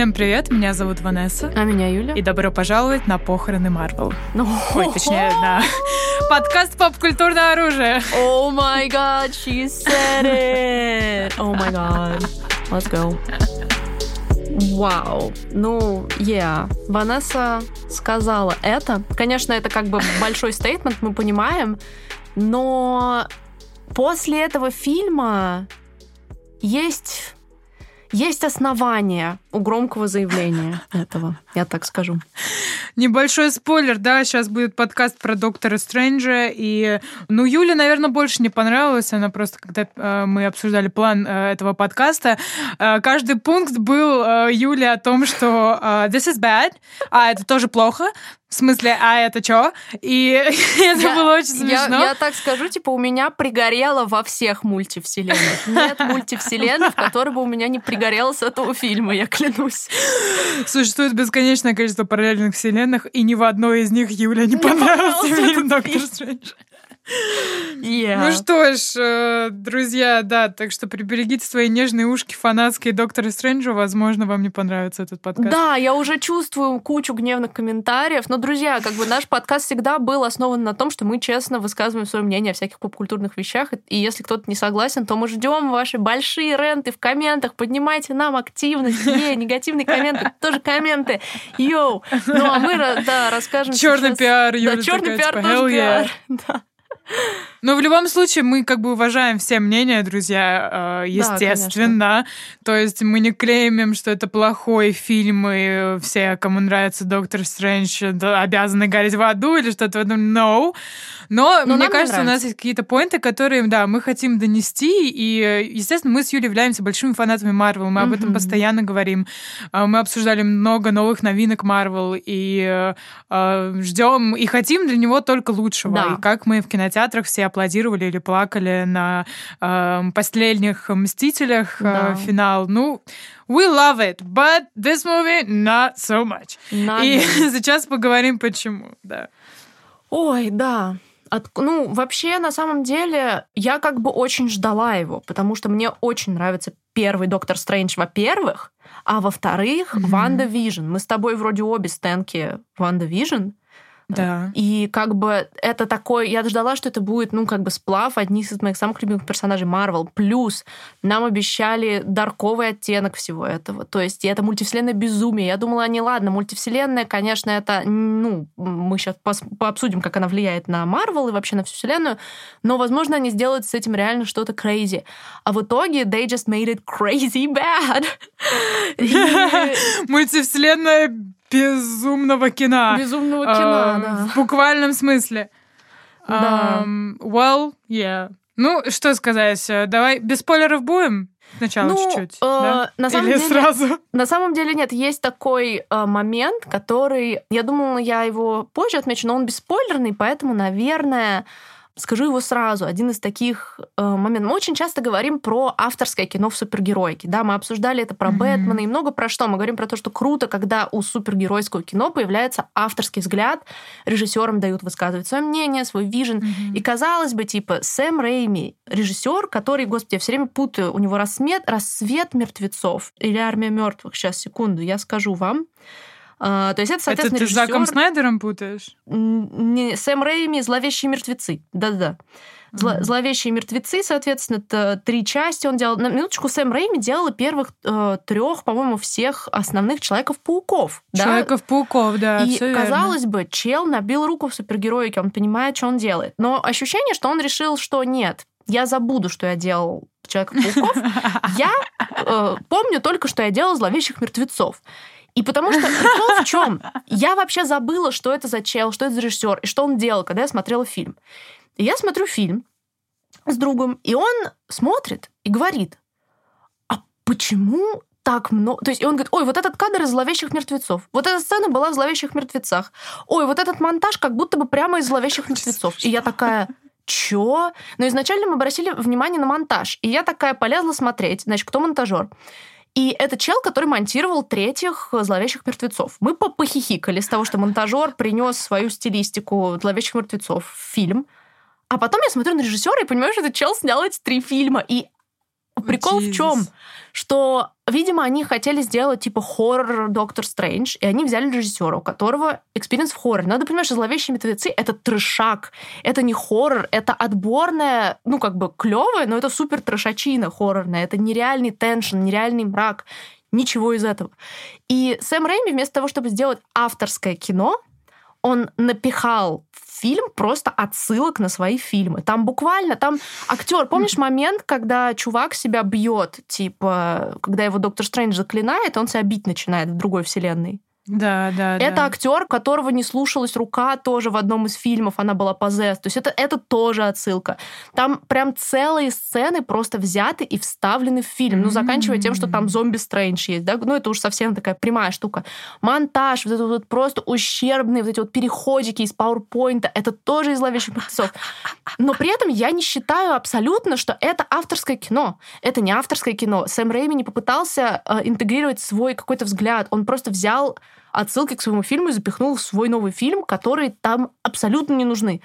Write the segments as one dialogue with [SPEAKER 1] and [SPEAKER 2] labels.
[SPEAKER 1] Всем привет, меня зовут Ванесса.
[SPEAKER 2] А меня Юля.
[SPEAKER 1] И добро пожаловать на похороны Марвел. Ну, Ой, точнее, на подкаст «Поп-культурное оружие».
[SPEAKER 2] Oh my god, she said it! Oh my god. Let's go. Вау. Ну, yeah. Ванесса сказала это. Конечно, это как бы большой стейтмент, мы понимаем, но после этого фильма есть есть основания у громкого заявления этого, я так скажу.
[SPEAKER 1] Небольшой спойлер, да, сейчас будет подкаст про Доктора Стрэнджа, и, ну, Юле, наверное, больше не понравилось, она просто, когда э, мы обсуждали план э, этого подкаста, э, каждый пункт был э, Юле о том, что э, this is bad, а это тоже плохо, в смысле, а это что? И это я, было очень смешно.
[SPEAKER 2] Я, я так скажу, типа, у меня пригорело во всех мультивселенных. Нет мультивселенной, в которой бы у меня не пригорело с этого фильма, я клянусь.
[SPEAKER 1] Существует бесконечное количество параллельных вселенных, и ни в одной из них Юля не, не понравился фильм «Доктор Стрэндж». Yeah. Ну что ж, э, друзья, да, так что приберегите свои нежные ушки фанатские доктора Стрэнджа, возможно, вам не понравится этот подкаст.
[SPEAKER 2] Да, я уже чувствую кучу гневных комментариев, но, друзья, как бы наш подкаст всегда был основан на том, что мы честно высказываем свое мнение о всяких попкультурных вещах, и если кто-то не согласен, то мы ждем ваши большие ренты в комментах, поднимайте нам активность, не, негативные комменты, тоже комменты, йоу. Ну, а мы, да, расскажем
[SPEAKER 1] Черный пиар, Юля
[SPEAKER 2] Да, черный пиар типа, тоже пиар. Да.
[SPEAKER 1] Но в любом случае мы как бы уважаем все мнения, друзья, э, естественно. Да, То есть мы не клеймим, что это плохой фильм, и все, кому нравится Доктор Стрэндж, обязаны гореть в аду или что-то в этом. No. Но, Но мне кажется, у нас есть какие-то поинты, которые, да, мы хотим донести, и, естественно, мы с Юлей являемся большими фанатами Марвел, мы об этом постоянно говорим. Э, мы обсуждали много новых новинок Марвел, и э, ждем, и хотим для него только лучшего. Да. И как мы в кинотеатрах все аплодировали или плакали на э, последних «Мстителях» э, да. финал. Ну, we love it, but this movie not so much. Not И сейчас поговорим, почему, да.
[SPEAKER 2] Ой, да. От, ну, вообще, на самом деле, я как бы очень ждала его, потому что мне очень нравится первый Доктор Стрэндж, во-первых, а во-вторых, mm-hmm. WandaVision. Мы с тобой вроде обе стэнки WandaVision.
[SPEAKER 1] Да.
[SPEAKER 2] И как бы это такой... Я ждала, что это будет, ну, как бы сплав одних из моих самых любимых персонажей Марвел. Плюс нам обещали дарковый оттенок всего этого. То есть это мультивселенная безумие. Я думала, ну ладно, мультивселенная, конечно, это... Ну, мы сейчас пообсудим, как она влияет на Марвел и вообще на всю вселенную. Но, возможно, они сделают с этим реально что-то crazy. А в итоге they just made it crazy bad.
[SPEAKER 1] Мультивселенная безумного кино.
[SPEAKER 2] Безумного кино, uh, да.
[SPEAKER 1] В буквальном смысле.
[SPEAKER 2] Да.
[SPEAKER 1] Um, well, yeah. Ну, что сказать, давай без спойлеров будем? Сначала ну, чуть-чуть, э, да?
[SPEAKER 2] на самом
[SPEAKER 1] Или
[SPEAKER 2] деле,
[SPEAKER 1] сразу?
[SPEAKER 2] На самом деле нет, есть такой э, момент, который, я думала, я его позже отмечу, но он бесспойлерный, поэтому, наверное, Скажу его сразу. Один из таких э, моментов. Мы очень часто говорим про авторское кино в супергеройке. Да, мы обсуждали это про mm-hmm. Бэтмена и много про что. Мы говорим про то, что круто, когда у супергеройского кино появляется авторский взгляд, режиссерам дают высказывать свое мнение, свой вижен. Mm-hmm. И казалось бы, типа, Сэм Рейми, режиссер, который, господи, я все время путаю, у него рассвет, рассвет мертвецов или армия мертвых. Сейчас, секунду, я скажу вам. А, то есть это, соответственно,
[SPEAKER 1] Это ты режиссер... с Заком Снайдером путаешь?
[SPEAKER 2] Не, Сэм Рэйми «Зловещие мертвецы». Да-да-да. Зло, mm-hmm. «Зловещие мертвецы», соответственно, это три части он делал. На минуточку Сэм Рэйми делал первых э, трех, по-моему, всех основных Человеков-пауков.
[SPEAKER 1] Человеков-пауков, да,
[SPEAKER 2] И, казалось
[SPEAKER 1] верно.
[SPEAKER 2] бы, чел набил руку в супергероике, он понимает, что он делает. Но ощущение, что он решил, что нет, я забуду, что я делал Человека-пауков. Я э, помню только, что я делал «Зловещих мертвецов». И потому что прикол в чем? Я вообще забыла, что это за чел, что это за режиссер и что он делал, когда я смотрела фильм. И я смотрю фильм с другом, и он смотрит и говорит, а почему так много... То есть и он говорит, ой, вот этот кадр из «Зловещих мертвецов». Вот эта сцена была в «Зловещих мертвецах». Ой, вот этот монтаж как будто бы прямо из «Зловещих мертвецов». И я такая, чё? Но изначально мы обратили внимание на монтаж. И я такая полезла смотреть, значит, кто монтажер. И это чел, который монтировал третьих «Зловещих мертвецов». Мы похихикали с того, что монтажер принес свою стилистику «Зловещих мертвецов» в фильм. А потом я смотрю на режиссера и понимаю, что этот чел снял эти три фильма. И прикол Jesus. в чем? Что, видимо, они хотели сделать типа хоррор Доктор Стрэндж, и они взяли режиссера, у которого experience в хорроре. Надо понимать, что «Зловещие мертвецы» — это трешак, это не хоррор, это отборная, ну, как бы клевая, но это супер трешачина хоррорная, это нереальный tension, нереальный мрак, ничего из этого. И Сэм Рэйми вместо того, чтобы сделать авторское кино, он напихал фильм просто отсылок на свои фильмы. Там буквально, там актер, помнишь момент, когда чувак себя бьет, типа, когда его доктор Стрэндж заклинает, он себя бить начинает в другой вселенной?
[SPEAKER 1] Да, да,
[SPEAKER 2] Это
[SPEAKER 1] да.
[SPEAKER 2] актер, которого не слушалась рука тоже в одном из фильмов, она была позес. То есть это, это тоже отсылка. Там прям целые сцены просто взяты и вставлены в фильм. Ну, заканчивая тем, что там зомби Стрэндж есть, да, ну, это уж совсем такая прямая штука. Монтаж, вот это вот просто ущербные вот эти вот переходики из PowerPoint, это тоже из зловещих мертвецов. Но при этом я не считаю абсолютно, что это авторское кино. Это не авторское кино. Сэм Рэйми не попытался э, интегрировать свой какой-то взгляд. Он просто взял отсылки к своему фильму и запихнул в свой новый фильм, который там абсолютно не нужны.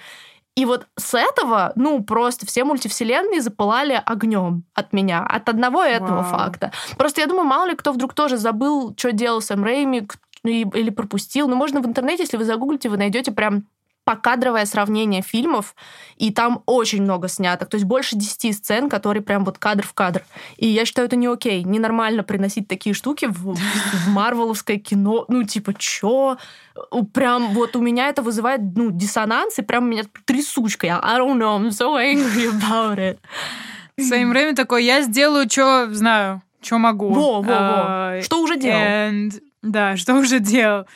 [SPEAKER 2] И вот с этого, ну, просто все мультивселенные запылали огнем от меня, от одного этого Вау. факта. Просто я думаю, мало ли кто вдруг тоже забыл, что делал Сэм Рэйми, или пропустил. Но можно в интернете, если вы загуглите, вы найдете прям покадровое сравнение фильмов, и там очень много сняток. То есть больше 10 сцен, которые прям вот кадр в кадр. И я считаю, это не окей. Ненормально приносить такие штуки в, в марвеловское кино. Ну, типа, чё? Прям вот у меня это вызывает, ну, диссонанс, и прям меня трясучка. Я, I don't know, I'm so angry about it.
[SPEAKER 1] В своем время такой, я сделаю, что знаю, что могу.
[SPEAKER 2] Во, во, во. Uh, что уже делал. And,
[SPEAKER 1] да, что уже делал.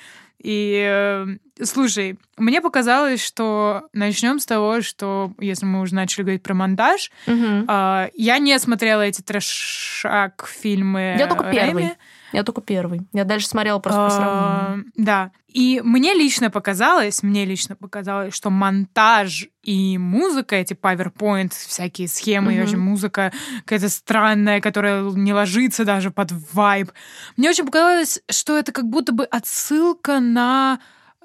[SPEAKER 1] И э, слушай, мне показалось, что начнем с того, что если мы уже начали говорить про монтаж, угу. э, я не смотрела эти трэшак фильмы.
[SPEAKER 2] Я только первый. Я только первый. Я дальше смотрела просто по сравнению.
[SPEAKER 1] Да. И мне лично показалось, мне лично показалось, что монтаж и музыка, эти PowerPoint, всякие схемы, mm-hmm. и очень музыка какая-то странная, которая не ложится даже под вайб. Мне очень показалось, что это как будто бы отсылка на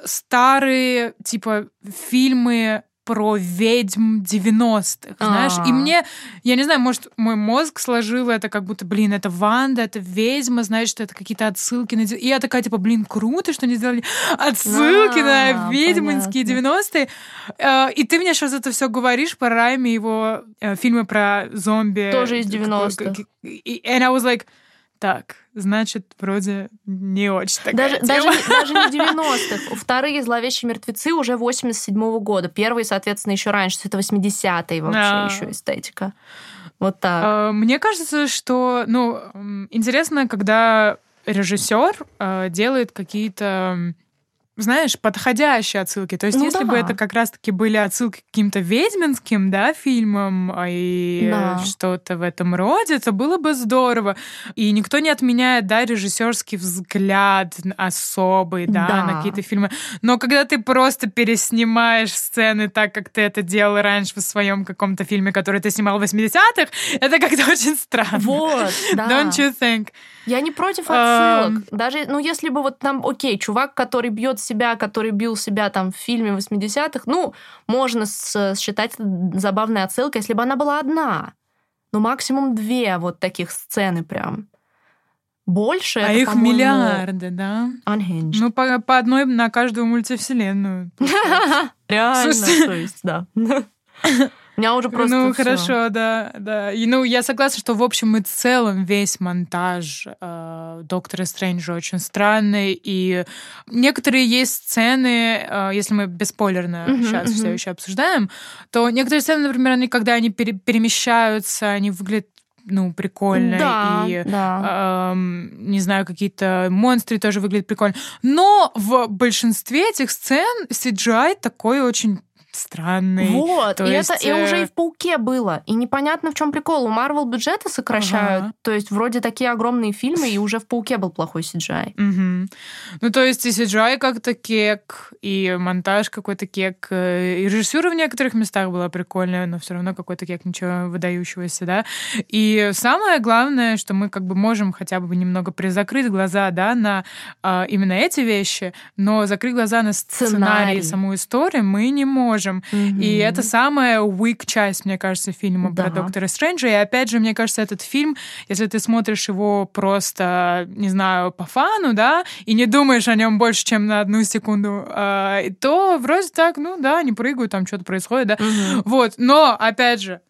[SPEAKER 1] старые, типа, фильмы про ведьм 90-х, знаешь? И а. мне, я не знаю, может, мой мозг сложил это как будто, блин, это Ванда, это ведьма, знаешь, что это какие-то отсылки на... И я такая, типа, блин, круто, что они сделали отсылки на ведьминские 90-е. Э, и ты мне сейчас это все говоришь по Райме его э, фильмы про зомби.
[SPEAKER 2] Тоже из 90-х.
[SPEAKER 1] And I was like, так, значит, вроде не очень такая
[SPEAKER 2] даже,
[SPEAKER 1] тема.
[SPEAKER 2] Даже, даже не 90-х. Вторые «Зловещие мертвецы» уже 87-го года. Первые, соответственно, еще раньше. Это 80-е вообще а... еще эстетика. Вот так.
[SPEAKER 1] А, мне кажется, что, ну, интересно, когда режиссер а, делает какие-то знаешь, подходящие отсылки. То есть, ну, если да. бы это как раз-таки были отсылки к каким-то ведьминским, да, фильмам а, и да. что-то в этом роде, то было бы здорово. И никто не отменяет, да, режиссерский взгляд особый, да, да. на какие-то фильмы. Но когда ты просто переснимаешь сцены так, как ты это делал раньше в своем каком-то фильме, который ты снимал в 80-х, это как-то очень странно.
[SPEAKER 2] Вот, да.
[SPEAKER 1] Don't you think?
[SPEAKER 2] Я не против отсылок. Um... Даже, ну, если бы вот там, окей, чувак, который бьет себя, который бил себя там в фильме 80-х, ну, можно считать забавной отсылкой, если бы она была одна. Ну, максимум две вот таких сцены прям. Больше
[SPEAKER 1] А это, их миллиарды, да?
[SPEAKER 2] Unhinged.
[SPEAKER 1] Ну, по, по одной на каждую мультивселенную.
[SPEAKER 2] Реально, то есть, да. У меня уже просто
[SPEAKER 1] Ну, всё. хорошо, да, да. И, ну, я согласна, что в общем и целом весь монтаж э, Доктора Стрэнджа очень странный, и некоторые есть сцены, э, если мы бесспойлерно uh-huh, сейчас uh-huh. все еще обсуждаем, то некоторые сцены, например, они, когда они пере- перемещаются, они выглядят ну, прикольно.
[SPEAKER 2] Да,
[SPEAKER 1] и,
[SPEAKER 2] да.
[SPEAKER 1] Э, не знаю, какие-то монстры тоже выглядят прикольно. Но в большинстве этих сцен CGI такой очень странный.
[SPEAKER 2] Вот,
[SPEAKER 1] то
[SPEAKER 2] и
[SPEAKER 1] есть...
[SPEAKER 2] это и уже и э, в пауке было. И непонятно, в чем прикол. У Марвел бюджеты сокращают. Ага. То есть вроде такие огромные фильмы, и уже в пауке был плохой CGI.
[SPEAKER 1] Угу. Ну, то есть и CGI как-то кек, и монтаж какой-то кек, э, и режиссура в некоторых местах была прикольная, но все равно какой-то кек, ничего выдающегося, да. И самое главное, что мы как бы можем хотя бы немного призакрыть глаза, да, на а, именно эти вещи, но закрыть глаза на сценарий, сценарий саму историю мы не можем персонажем. Mm-hmm. И это самая weak часть, мне кажется, фильма да. про Доктора Стрэнджа. И опять же, мне кажется, этот фильм, если ты смотришь его просто, не знаю, по фану, да, и не думаешь о нем больше, чем на одну секунду, э, то вроде так, ну да, они прыгают, там что-то происходит, да. Mm-hmm. Вот. Но, опять же,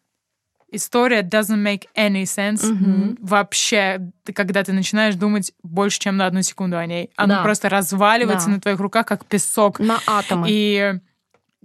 [SPEAKER 1] история doesn't make any sense mm-hmm. вообще, когда ты начинаешь думать больше, чем на одну секунду о ней. Она да. просто разваливается да. на твоих руках, как песок.
[SPEAKER 2] На атомы.
[SPEAKER 1] И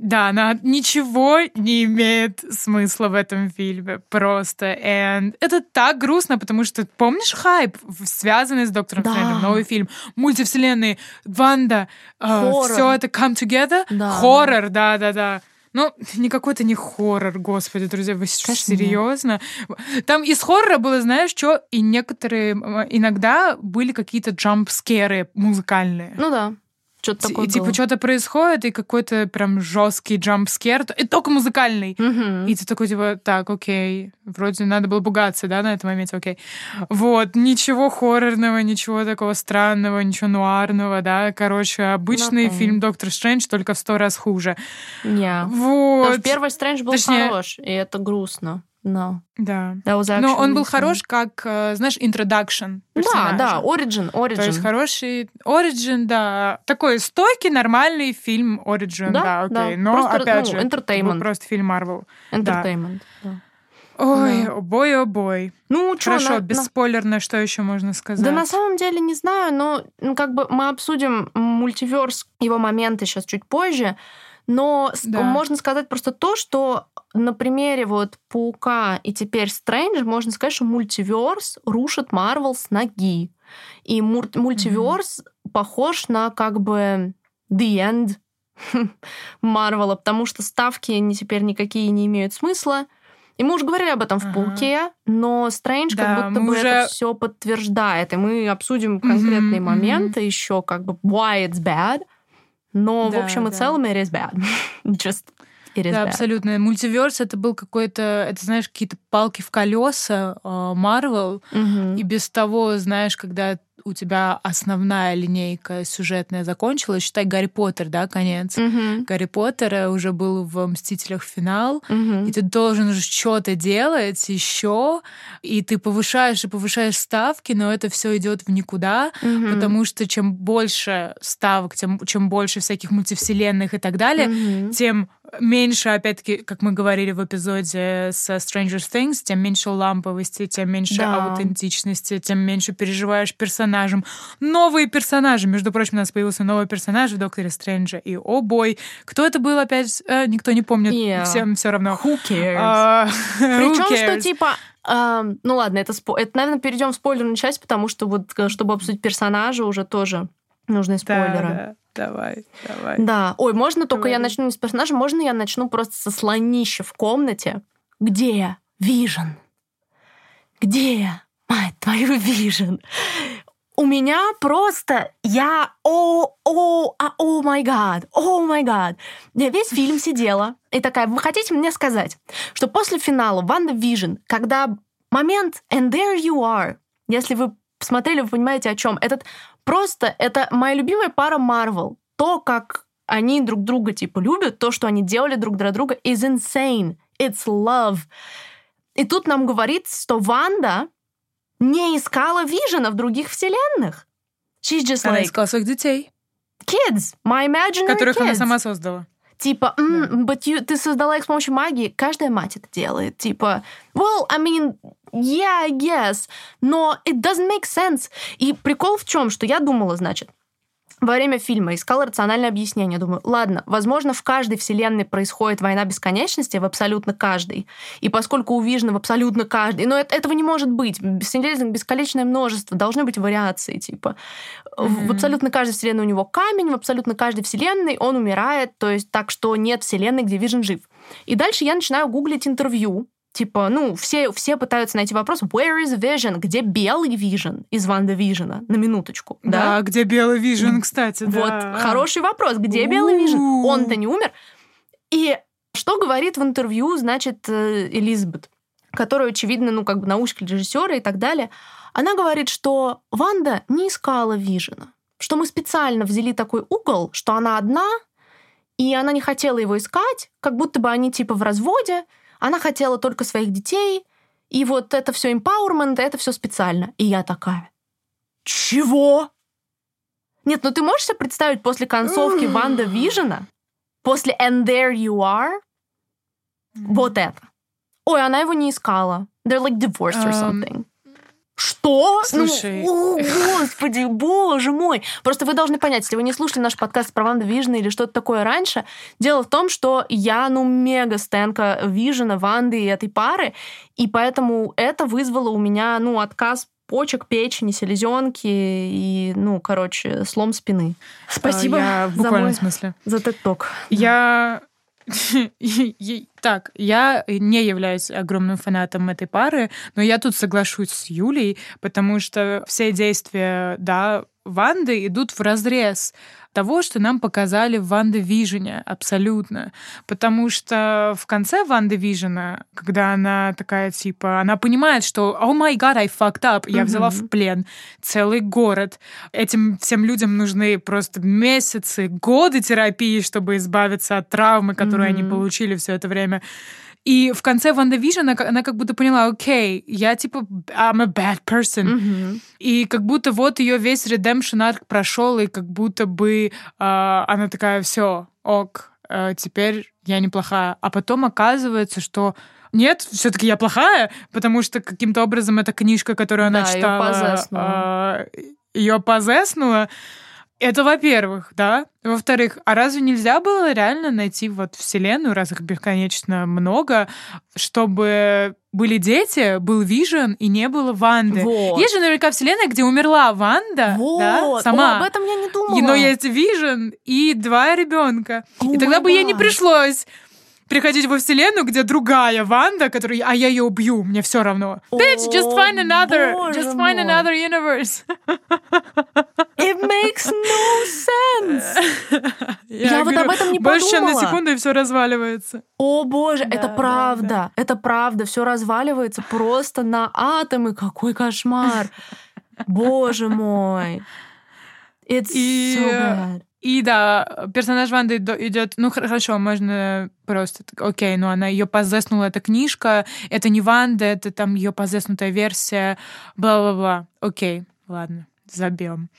[SPEAKER 1] да, она ничего не имеет смысла в этом фильме. Просто. And это так грустно, потому что помнишь хайп, связанный с Доктором да. Стрэнджем, новый фильм, мультивселенные, Ванда, uh, все это come together, да, хоррор, да-да-да. Ну, никакой это не хоррор, господи, друзья, вы Конечно, серьезно? Нет. Там из хоррора было, знаешь, что, и некоторые иногда были какие-то джамп-скеры музыкальные.
[SPEAKER 2] Ну да. Что-то такое
[SPEAKER 1] и, типа что-то происходит, и какой-то прям жесткий джампскер, и только музыкальный.
[SPEAKER 2] Угу.
[SPEAKER 1] И ты такой, типа, так, окей, вроде надо было пугаться, да, на этом моменте, окей. Вот, ничего хоррорного, ничего такого странного, ничего нуарного, да. Короче, обычный okay. фильм «Доктор Стрэндж», только в сто раз хуже.
[SPEAKER 2] Yeah.
[SPEAKER 1] Вот.
[SPEAKER 2] Потому первый Стрэндж был Точнее... хорош, и это грустно. No.
[SPEAKER 1] Да. Но он был хорош как, э, знаешь, introduction
[SPEAKER 2] Да, да, origin, origin. То
[SPEAKER 1] есть хороший origin, да. Такой стойкий, нормальный фильм origin, да, да окей. Да. Но, просто, опять ну, же, entertainment. просто фильм Marvel.
[SPEAKER 2] Entertainment, да. да.
[SPEAKER 1] Ой, бой, о бой.
[SPEAKER 2] Ну,
[SPEAKER 1] что, Хорошо,
[SPEAKER 2] на,
[SPEAKER 1] бесспойлерно, на... что еще можно сказать?
[SPEAKER 2] Да на самом деле не знаю, но ну, как бы мы обсудим мультиверс, его моменты сейчас чуть позже. Но да. можно сказать просто то, что на примере вот Паука и теперь Стрэндж можно сказать, что мультиверс рушит Марвел с ноги. И мультиверс mm-hmm. похож на как бы the end Марвела, потому что ставки теперь никакие не имеют смысла. И мы уже говорили об этом ага. в Пауке, но Стрэндж да, как будто бы уже... это все подтверждает. И мы обсудим конкретные mm-hmm, моменты mm-hmm. еще, как бы why it's bad. Но да, в общем и да. целом it is bad. Just it is
[SPEAKER 1] да,
[SPEAKER 2] bad.
[SPEAKER 1] абсолютно. Мультиверс это был какой-то, это знаешь, какие-то палки в колеса Марвел,
[SPEAKER 2] uh,
[SPEAKER 1] и без того, знаешь, когда у тебя основная линейка сюжетная закончилась, считай Гарри Поттер, да, конец.
[SPEAKER 2] Mm-hmm.
[SPEAKER 1] Гарри Поттера уже был в Мстителях финал,
[SPEAKER 2] mm-hmm.
[SPEAKER 1] и ты должен уже что-то делать еще, и ты повышаешь и повышаешь ставки, но это все идет в никуда,
[SPEAKER 2] mm-hmm.
[SPEAKER 1] потому что чем больше ставок, тем чем больше всяких мультивселенных и так далее,
[SPEAKER 2] mm-hmm.
[SPEAKER 1] тем меньше, опять-таки, как мы говорили в эпизоде со Stranger Things, тем меньше ламповости, тем меньше да. аутентичности, тем меньше переживаешь персонажем. Новые персонажи. Между прочим, у нас появился новый персонаж в Докторе Стрэнджа. И, о бой, кто это был опять? Э, никто не помнит.
[SPEAKER 2] Yeah.
[SPEAKER 1] Всем все равно.
[SPEAKER 2] Who cares? Uh, Причем, что типа Uh, ну ладно, это, спо... это, наверное, перейдем в спойлерную часть, потому что вот, э, чтобы обсудить персонажа, уже тоже нужны спойлеры.
[SPEAKER 1] Да, да. Давай, давай.
[SPEAKER 2] Да. Ой, можно только я начну не с персонажа, можно я начну просто со слонища в комнате? Где Вижен? Где, мать твою, Вижен? У меня просто я о о а oh my god oh my god я весь фильм сидела и такая вы хотите мне сказать что после финала WandaVision когда момент and there you are если вы посмотрели вы понимаете о чем этот Просто это моя любимая пара Марвел. То, как они друг друга типа любят, то, что они делали друг для друга, is insane. It's love. И тут нам говорит, что Ванда не искала Вижена в других вселенных. She's just
[SPEAKER 1] она
[SPEAKER 2] like...
[SPEAKER 1] искала своих детей.
[SPEAKER 2] Kids. My imaginary
[SPEAKER 1] Которых
[SPEAKER 2] kids.
[SPEAKER 1] она сама создала.
[SPEAKER 2] Типа, mm, yeah. but you, ты создала их с помощью магии. Каждая мать это делает. Типа, well, I mean, yeah, I guess. Но it doesn't make sense. И прикол в чем, что я думала, значит, во время фильма искала рациональное объяснение. Думаю, ладно, возможно, в каждой вселенной происходит война бесконечности, в абсолютно каждой. И поскольку увижено в абсолютно каждой, но это, этого не может быть. Вселенной бесконечное множество, должны быть вариации, типа. Mm-hmm. В абсолютно каждой вселенной у него камень, в абсолютно каждой вселенной он умирает, то есть так что нет вселенной, где Вижен жив. И дальше я начинаю гуглить интервью Типа, ну, все, все пытаются найти вопрос, where is Vision? Где белый Vision из Ванда Вижена? На минуточку. Да,
[SPEAKER 1] да где белый Vision, кстати,
[SPEAKER 2] Вот, да. хороший вопрос. Где белый Vision? Он-то не умер. И что говорит в интервью, значит, э, Элизабет, которая, очевидно, ну, как бы научка режиссера и так далее, она говорит, что Ванда не искала Вижена, что мы специально взяли такой угол, что она одна, и она не хотела его искать, как будто бы они типа в разводе, она хотела только своих детей, и вот это все empowerment, это все специально. И я такая, чего? Нет, ну ты можешь себе представить после концовки Ванда Вижена, после And There You Are, вот это. Ой, она его не искала. They're like divorced or something. Что?
[SPEAKER 1] Слушай.
[SPEAKER 2] Ну, о, господи, боже мой. Просто вы должны понять, если вы не слушали наш подкаст про Ванда Вижна или что-то такое раньше, дело в том, что я, ну, мега стенка Вижена, Ванды и этой пары, и поэтому это вызвало у меня, ну, отказ почек, печени, селезенки и, ну, короче, слом спины. Спасибо
[SPEAKER 1] я в буквальном за мой, смысле.
[SPEAKER 2] За ток.
[SPEAKER 1] Я так, я не являюсь огромным фанатом этой пары, но я тут соглашусь с Юлей, потому что все действия, да, Ванды идут в разрез того, что нам показали в WandaVision абсолютно. Потому что в конце WandaVision, когда она такая, типа, она понимает, что «Oh my God, I fucked up», я взяла в плен целый город. Этим всем людям нужны просто месяцы, годы терапии, чтобы избавиться от травмы, которую mm-hmm. они получили все это время. И в конце WandaVision она, она как будто поняла, окей, я типа I'm a bad person. Mm-hmm. И как будто вот ее весь redemption arc прошел, и как будто бы э, она такая, все, ок, э, теперь я неплохая. А потом оказывается, что нет, все-таки я плохая, потому что каким-то образом эта книжка, которую она да, читала, ее позеснула. Это во-первых, да. Во-вторых, а разве нельзя было реально найти вот вселенную, раз их бесконечно много, чтобы были дети, был Вижен и не было Ванды. Вот. Есть же наверняка вселенная, где умерла Ванда, вот. да, сама.
[SPEAKER 2] О, об этом я не думала.
[SPEAKER 1] Но есть Вижен и два ребенка. и тогда бы ей не пришлось приходить во вселенную, где другая Ванда, которая, а я ее убью, мне все равно. Bitch, just find another, just find another universe.
[SPEAKER 2] It makes no sense. Я, я вот об этом не
[SPEAKER 1] больше,
[SPEAKER 2] подумала.
[SPEAKER 1] Больше, чем на секунду, и все разваливается.
[SPEAKER 2] О боже, да, это правда, да, да. это правда, все разваливается просто на атомы. Какой кошмар. Боже мой. It's и... so bad.
[SPEAKER 1] И да, персонаж Ванды идет, ну хорошо, можно просто, окей, ну она ее позеснула, эта книжка, это не Ванда, это там ее позеснутая версия, бла-бла-бла. Окей, ладно, забьем.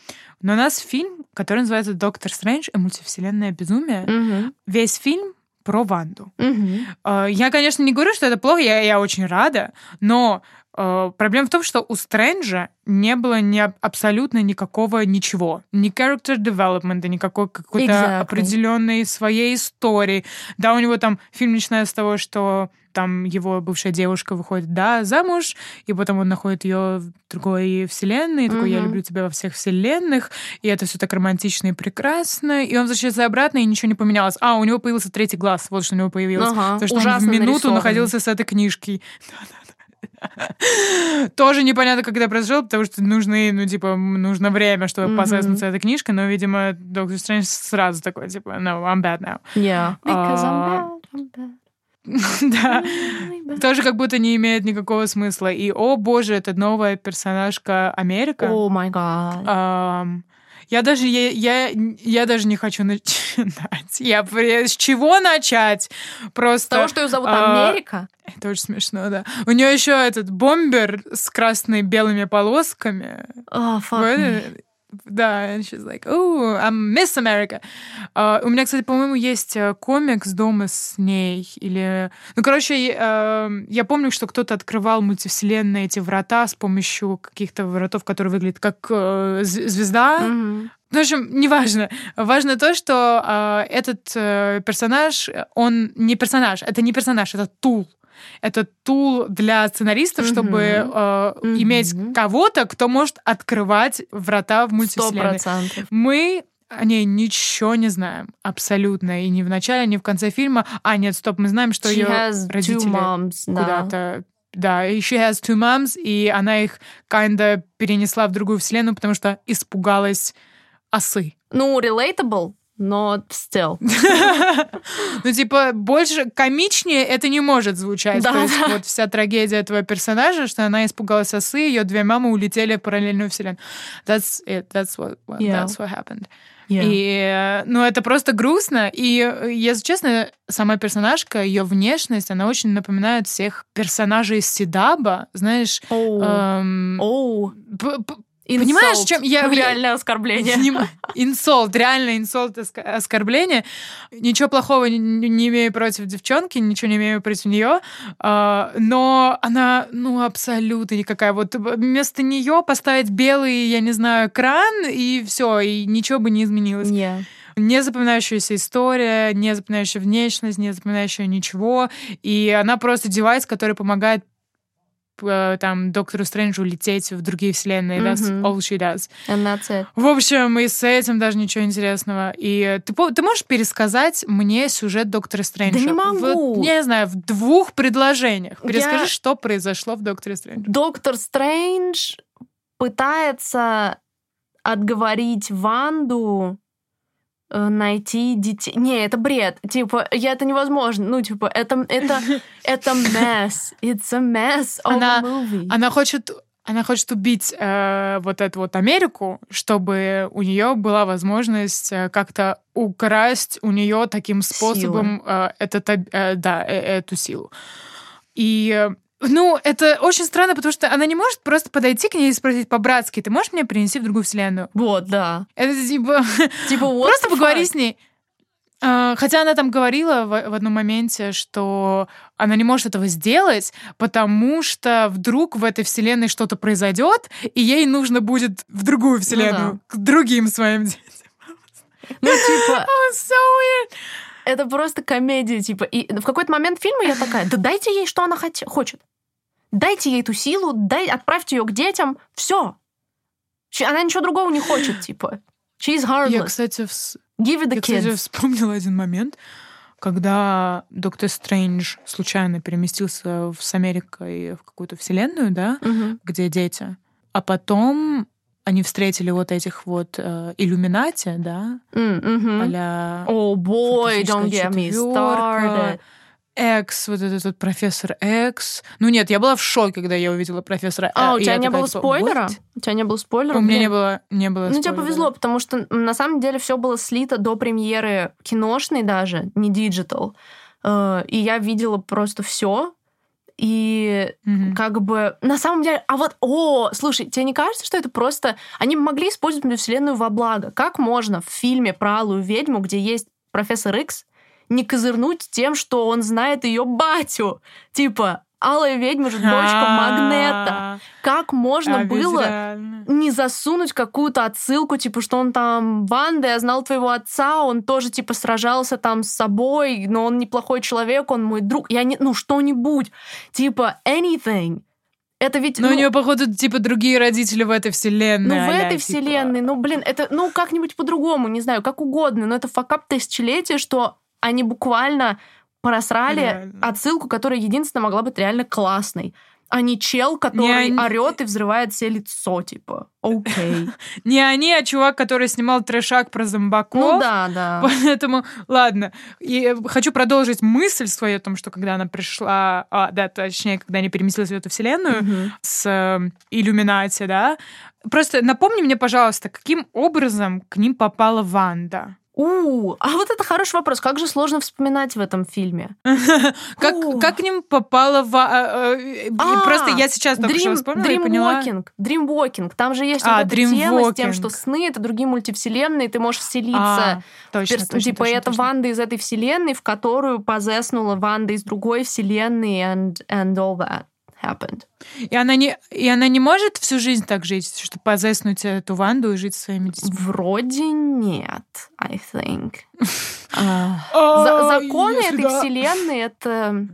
[SPEAKER 1] Но у нас фильм, который называется «Доктор Стрэндж и мультивселенная безумие». Угу. Весь фильм про Ванду. Угу. Я, конечно, не говорю, что это плохо, я, я очень рада, но проблема в том, что у Стрэнджа не было ни, абсолютно никакого ничего. Ни character development, никакой какой-то exactly. определенной своей истории. Да, у него там фильм начинается с того, что там его бывшая девушка выходит, да, замуж, и потом он находит ее в другой вселенной, и такой, я люблю тебя во всех вселенных, и это все так романтично и прекрасно, и он возвращается обратно, и ничего не поменялось. А, у него появился третий глаз, вот что у него появилось. Ага, потому что он в минуту нарисован. находился с этой книжкой. Да-да. Тоже непонятно, когда произошел, потому что нужны, ну, типа, нужно время, чтобы mm-hmm. посеснуться эта книжка, но, видимо, Доктор Стрэндж сразу такой, типа, no, I'm bad now.
[SPEAKER 2] Yeah, because I'm bad, I'm bad.
[SPEAKER 1] да, тоже как будто не имеет никакого смысла. И, о боже, это новая персонажка Америка.
[SPEAKER 2] О май гад.
[SPEAKER 1] Я даже, я, я, я даже не хочу начинать. Я, с чего начать? Просто... С
[SPEAKER 2] того, что ее зовут а, Америка?
[SPEAKER 1] Это очень смешно, да. У нее еще этот бомбер с красными белыми полосками.
[SPEAKER 2] Oh, fuck
[SPEAKER 1] да, and she's like, oh, I'm Miss America. Uh, у меня, кстати, по-моему, есть э, комикс дома с ней. Или... Ну, короче, uh, я помню, что кто-то открывал мультивселенные эти врата с помощью каких-то вратов, которые выглядят как uh, звезда. Mm-hmm. В общем, неважно. Важно то, что э, этот э, персонаж, он не персонаж, это не персонаж, это тул это тул для сценаристов, чтобы э, иметь кого-то, кто может открывать врата в мультивселенной. 100%. Мы о ней ничего не знаем. Абсолютно. И ни в начале, ни в конце фильма. А, нет, стоп, мы знаем, что ее родители moms, куда-то да, и she has two moms, и она их kinda перенесла в другую вселенную, потому что испугалась осы.
[SPEAKER 2] Ну, relatable, но still.
[SPEAKER 1] Ну, типа, больше комичнее это не может звучать.
[SPEAKER 2] Да,
[SPEAKER 1] То есть вот вся трагедия этого персонажа, что она испугалась осы, ее две мамы улетели в параллельную вселенную. That's it. That's what,
[SPEAKER 2] Yeah.
[SPEAKER 1] that's what happened.
[SPEAKER 2] Yeah.
[SPEAKER 1] И, ну, это просто грустно. И, если честно, сама персонажка, ее внешность, она очень напоминает всех персонажей из Сидаба. Знаешь,
[SPEAKER 2] Оу.
[SPEAKER 1] эм,
[SPEAKER 2] Оу. Insult.
[SPEAKER 1] Понимаешь, чем я-
[SPEAKER 2] Реальное оскорбление.
[SPEAKER 1] Инсолт, реально инсолт, оск- оскорбление. Ничего плохого не, не имею против девчонки, ничего не имею против нее, но она, ну, абсолютно никакая. Вот вместо нее поставить белый, я не знаю, кран, и все, и ничего бы не изменилось.
[SPEAKER 2] Yeah.
[SPEAKER 1] Не запоминающаяся история, не запоминающая внешность, не запоминающая ничего. И она просто девайс, который помогает э, там доктору Стрэнджу лететь в другие вселенные. That's
[SPEAKER 2] Мгм.
[SPEAKER 1] all she does.
[SPEAKER 2] And that's it.
[SPEAKER 1] В общем, и с этим даже ничего интересного. И ты, по- ты можешь пересказать мне сюжет Доктора Стрэнджа?
[SPEAKER 2] Да не могу.
[SPEAKER 1] В, не знаю, в двух предложениях. Перескажи,
[SPEAKER 2] Я-
[SPEAKER 1] что произошло в Докторе Стрэндже.
[SPEAKER 2] Доктор Стрэндж пытается отговорить Ванду э, найти детей. Не, это бред. Типа, я это невозможно. Ну, типа, это это это mess. It's a mess of
[SPEAKER 1] Она-
[SPEAKER 2] a movie.
[SPEAKER 1] Она хочет она хочет убить э, вот эту вот Америку, чтобы у нее была возможность э, как-то украсть у нее таким способом э, этот, э, да, э, эту силу. И э, ну, это очень странно, потому что она не может просто подойти к ней и спросить по-братски, ты можешь меня перенести в другую вселенную?
[SPEAKER 2] Вот, да.
[SPEAKER 1] Это типа...
[SPEAKER 2] Типа,
[SPEAKER 1] Просто поговори с ней. А, Хотя она там говорила в, в одном моменте, что она не может этого сделать, потому что вдруг в этой вселенной что-то произойдет, и ей нужно будет в другую вселенную, к другим своим детям.
[SPEAKER 2] Ну, типа,
[SPEAKER 1] Oh, so weird.
[SPEAKER 2] это просто комедия, типа. И в какой-то момент фильма я такая, да дайте ей, что она хоте- хочет. Дайте ей эту силу, дай, отправьте ее к детям, все. Она ничего другого не хочет, типа. She's
[SPEAKER 1] Я,
[SPEAKER 2] heartless.
[SPEAKER 1] кстати, вс-
[SPEAKER 2] Give it the
[SPEAKER 1] я, кстати,
[SPEAKER 2] kids.
[SPEAKER 1] вспомнила один момент, когда доктор Стрэндж случайно переместился в- с Америкой в какую-то вселенную, да,
[SPEAKER 2] Мгм.
[SPEAKER 1] где дети. А потом они встретили вот этих вот э, иллюминати, да,
[SPEAKER 2] мгм.
[SPEAKER 1] а-ля
[SPEAKER 2] Oh boy, don't get me started.
[SPEAKER 1] Экс, вот этот вот профессор Экс. Ну нет, я была в шоке, когда я увидела профессора
[SPEAKER 2] А,
[SPEAKER 1] Э,
[SPEAKER 2] у
[SPEAKER 1] и
[SPEAKER 2] тебя не было
[SPEAKER 1] типа,
[SPEAKER 2] спойлера? У тебя не было спойлера?
[SPEAKER 1] У меня не было, не было
[SPEAKER 2] Ну, тебе повезло, потому что на самом деле все было слито до премьеры киношной даже, не digital. Э, И я видела просто все. И
[SPEAKER 1] Мгм.
[SPEAKER 2] как бы на самом деле, а вот, о, слушай, тебе не кажется, что это просто... Они могли использовать мультивселенную во благо. Как можно в фильме про Алую ведьму, где есть профессор Икс, не козырнуть тем, что он знает ее батю? Типа, Алая ведьма же дочка Магнета.
[SPEAKER 1] А,
[SPEAKER 2] Как можно было не засунуть какую-то отсылку, типа, что он там Ванда, я знал твоего отца, он тоже, типа, сражался там с собой, но он неплохой человек, он мой друг. Я не... Ну, что-нибудь. Типа, anything. Это ведь...
[SPEAKER 1] Но
[SPEAKER 2] ну,
[SPEAKER 1] у нее, походу, типа другие родители в этой вселенной.
[SPEAKER 2] ну, в этой
[SPEAKER 1] типа.
[SPEAKER 2] вселенной, ну, блин, это, ну, как-нибудь по-другому, не знаю, как угодно, но это факап тысячелетия, что они буквально просрали
[SPEAKER 1] Реально.
[SPEAKER 2] отсылку, которая единственная могла быть реально классной. А не чел, который
[SPEAKER 1] Не,
[SPEAKER 2] орет и взрывает себе лицо, типа. Окей.
[SPEAKER 1] Не они, а чувак, который снимал трешак про зомбаков.
[SPEAKER 2] Ну да, да.
[SPEAKER 1] Поэтому, ладно. И хочу продолжить мысль свою о том, что когда она пришла, а, да, точнее, когда они переместились в эту вселенную с э, иллюминати, да. Просто напомни мне, пожалуйста, каким образом к ним попала Ванда?
[SPEAKER 2] У, а вот это хороший вопрос. Как же сложно вспоминать в этом фильме?
[SPEAKER 1] Как, как к ним попала Ва... э, э,
[SPEAKER 2] А,
[SPEAKER 1] Просто я сейчас только что вспомнила и поняла.
[SPEAKER 2] Dreamwalking. Dreamwalking. Там же есть
[SPEAKER 1] А,
[SPEAKER 2] вот тема с тем, что сны — это другие мультивселенные, ты можешь вселиться.
[SPEAKER 1] А,
[SPEAKER 2] в типа, это. Ванда из этой вселенной, в которую позеснула Ванда из другой вселенной, and, and all that happened.
[SPEAKER 1] И она, не, и она не может всю жизнь так жить, чтобы позеснуть эту Ванду и жить своими детьми.
[SPEAKER 2] Вроде нет, I think. А,
[SPEAKER 1] А,
[SPEAKER 2] за- Законы этой вселенной — это...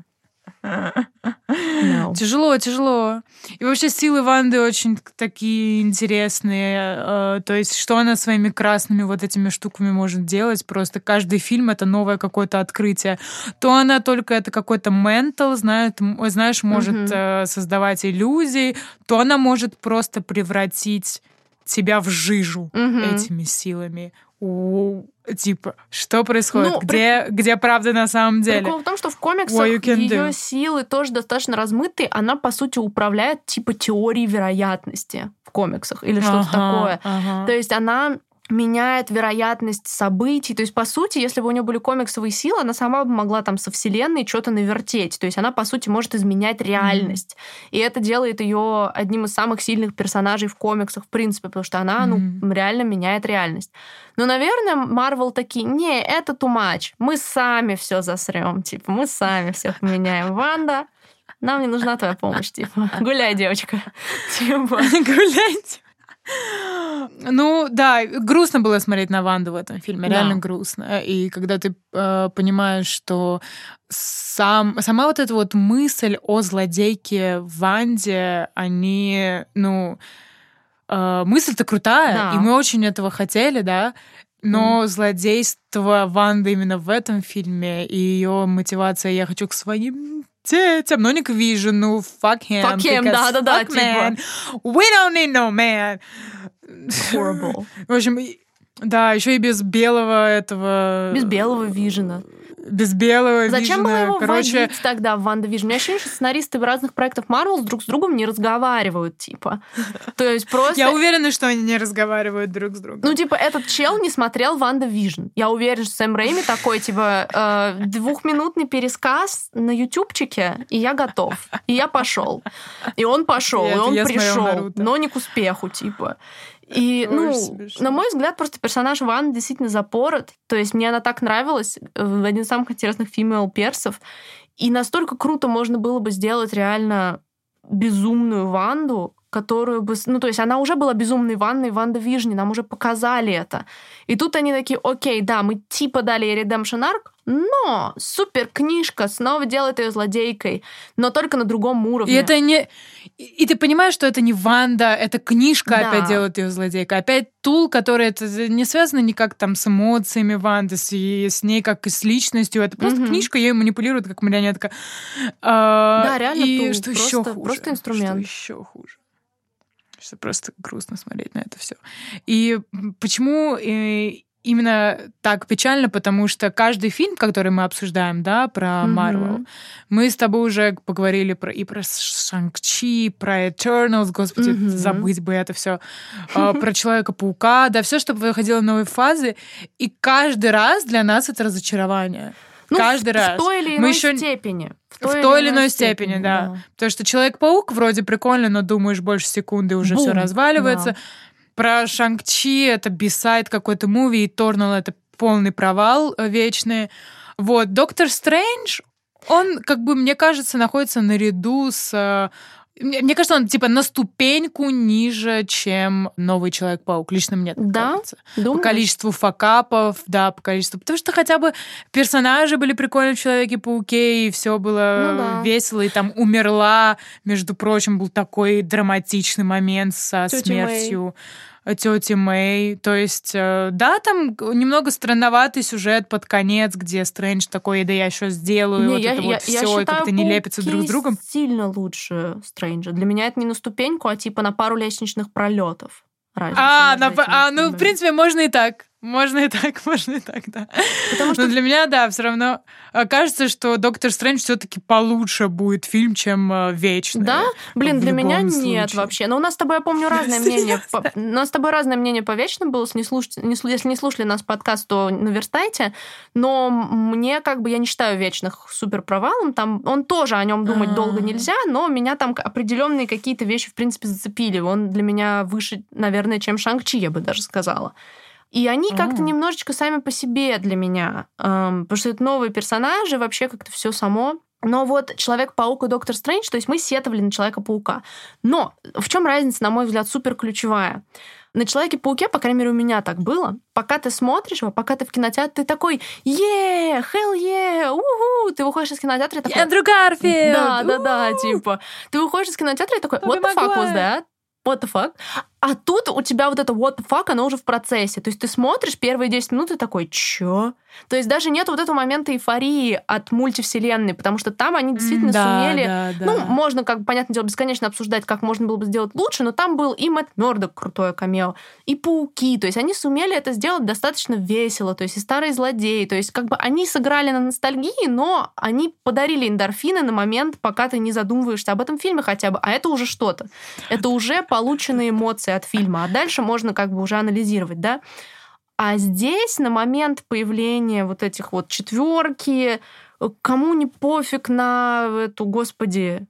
[SPEAKER 2] No.
[SPEAKER 1] Тяжело, тяжело. И вообще силы Ванды очень такие интересные. э, То есть, что она своими красными вот этими штуками может делать? Просто каждый фильм — это новое какое-то открытие. То она только это какой-то ментал, знает, знаешь, может э, создавать иллюзии, то она может просто превратить тебя в жижу
[SPEAKER 2] Мгм.
[SPEAKER 1] этими силами. Типа, что происходит, ну, где, при... где правда на самом деле.
[SPEAKER 2] Прикол в том, что в комиксах ее силы тоже достаточно размыты, она, по сути, управляет типа теорией вероятности в комиксах или что-то ага, такое. Ага. То есть она меняет вероятность событий. То есть, по сути, если бы у нее были комиксовые силы, она сама бы могла там со вселенной что-то навертеть. То есть она, по сути, может изменять реальность. Mm-hmm. И это делает ее одним из самых сильных персонажей в комиксах, в принципе, потому что она, mm-hmm. ну, реально меняет реальность. Но, наверное, Марвел такие, не, это too much. Мы сами все засрем, типа, мы сами все поменяем. Ванда, нам не нужна твоя помощь, типа, гуляй, девочка. Типа,
[SPEAKER 1] гулять. Ну, да, грустно было смотреть на Ванду в этом фильме, реально да. грустно. И когда ты э, понимаешь, что сам, сама вот эта вот мысль о злодейке Ванде, они, ну, э, мысль-то крутая, да. и мы очень этого хотели, да, но mm. злодейство Ванды именно в этом фильме и ее мотивация «я хочу к своим детям, но не к Вижену, fuck him.
[SPEAKER 2] Fuck him, да-да-да,
[SPEAKER 1] типа. We don't need no man.
[SPEAKER 2] Horrible.
[SPEAKER 1] В общем, да, еще и без белого этого...
[SPEAKER 2] Без белого Вижена
[SPEAKER 1] без белого
[SPEAKER 2] Зачем
[SPEAKER 1] было
[SPEAKER 2] его
[SPEAKER 1] Короче...
[SPEAKER 2] вводить тогда в WandaVision? У меня ощущение, что сценаристы разных проектов Марвел друг с другом не разговаривают, типа. То есть просто...
[SPEAKER 1] Я уверена, что они не разговаривают друг с другом.
[SPEAKER 2] Ну, типа, этот чел не смотрел WandaVision. Я уверена, что Сэм Рэйми такой, типа, э, двухминутный пересказ на ютубчике, и я готов. И я пошел. И он пошел, и он пришел, но не к успеху, типа. И, ну, смешно. на мой взгляд, просто персонаж Ванды действительно запорот. То есть мне она так нравилась, в один из самых интересных female персов. И настолько круто можно было бы сделать реально безумную Ванду, которую бы... Ну, то есть она уже была безумной Вандой в WandaVision, нам уже показали это. И тут они такие, окей, да, мы типа дали ей Redemption Arc, но супер книжка снова делает ее злодейкой, но только на другом уровне.
[SPEAKER 1] И это не... И ты понимаешь, что это не Ванда, это книжка да. опять делает ее злодейкой. Опять tool, который это не связано никак там с эмоциями Ванды, с, с ней как и с личностью. Это просто угу. книжка, ее манипулирует как марионетка.
[SPEAKER 2] А, да, реально
[SPEAKER 1] и
[SPEAKER 2] Тул.
[SPEAKER 1] что
[SPEAKER 2] просто,
[SPEAKER 1] еще хуже?
[SPEAKER 2] Просто инструмент.
[SPEAKER 1] Что еще хуже? Что просто грустно смотреть на это все. И почему э, именно так печально, потому что каждый фильм, который мы обсуждаем, да, про Марвел, mm-hmm. мы с тобой уже поговорили про и про Шанг-Чи, про Eternals, господи, mm-hmm. забыть бы это все, а, про Человека-паука, да, все, что выходило новые фазы, и каждый раз для нас это разочарование. Ну, каждый
[SPEAKER 2] в,
[SPEAKER 1] раз.
[SPEAKER 2] В той или иной Мы еще... степени.
[SPEAKER 1] В той, в той или иной степени, степени да. да. Потому что Человек-паук вроде прикольно, но думаешь больше секунды, уже все разваливается. Да. Про Шанг-Чи это бисайд какой-то муви, и Торнал это полный провал э, вечный. Вот, Доктор Стрэндж, он, как бы, мне кажется, находится наряду с э, мне кажется, он типа на ступеньку ниже, чем новый Человек-паук. Лично мне так да? кажется. Думаешь? По количеству факапов, да, по количеству. Потому что хотя бы персонажи были прикольные в Человеке-пауке, и все было ну, да. весело, и там умерла, между прочим, был такой драматичный момент со Тетя смертью. Мэй тети Мэй. То есть, э, да, там немного странноватый сюжет под конец, где Стрэндж такой, да я еще сделаю, не, вот я, это я, вот я, все, и как-то не лепится друг с другом.
[SPEAKER 2] сильно лучше Стрэнджа. Для меня это не на ступеньку, а типа на пару лестничных пролетов.
[SPEAKER 1] А, на, а, ну, в принципе, можно и так. Можно и так, можно и так, да. Потому что... Но для меня, да, все равно э, кажется, что Доктор Стрэндж все-таки получше будет фильм, чем э, Вечный.
[SPEAKER 2] Да? Блин, для меня случае. нет вообще. Но у нас с тобой, я помню, разное мнение. У нас с тобой разное мнение по Вечному было. Если не слушали нас подкаст, то наверстайте. Но мне как бы, я не считаю Вечных супер провалом. Там он тоже о нем думать долго нельзя, но меня там определенные какие-то вещи, в принципе, зацепили. Он для меня выше, наверное, чем Шанг-Чи, я бы даже сказала. И они как-то немножечко сами по себе для меня, эм, потому что это новые персонажи, вообще как-то все само. Но вот Человек-паук и Доктор Стрэндж, то есть мы сетовали на Человека-паука. Но в чем разница, на мой взгляд, супер ключевая? На Человеке-пауке, по крайней мере, у меня так было. Пока ты смотришь его, пока ты в кинотеатре, ты такой, е, hell yeah, уху, ты выходишь из кинотеатра и такой...
[SPEAKER 1] Эндрю Гарфилд!
[SPEAKER 2] Да, да, да, типа. Ты выходишь из кинотеатра и такой, what the fuck was that? what the fuck? А тут у тебя вот это what the fuck, оно уже в процессе. То есть ты смотришь первые 10 минут и такой, чё? То есть даже нет вот этого момента эйфории от мультивселенной, потому что там они действительно да, сумели... Да, да. Ну, можно, как понятное дело, бесконечно обсуждать, как можно было бы сделать лучше, но там был и Мэтт Мёрдок крутое камео, и Пауки. То есть они сумели это сделать достаточно весело. То есть и Старые Злодеи. То есть как бы они сыграли на ностальгии, но они подарили эндорфины на момент, пока ты не задумываешься об этом фильме хотя бы. А это уже что-то. Это уже полученные эмоции от фильма. А дальше можно как бы уже анализировать, да? А здесь на момент появления вот этих вот четверки, кому не пофиг на эту, господи,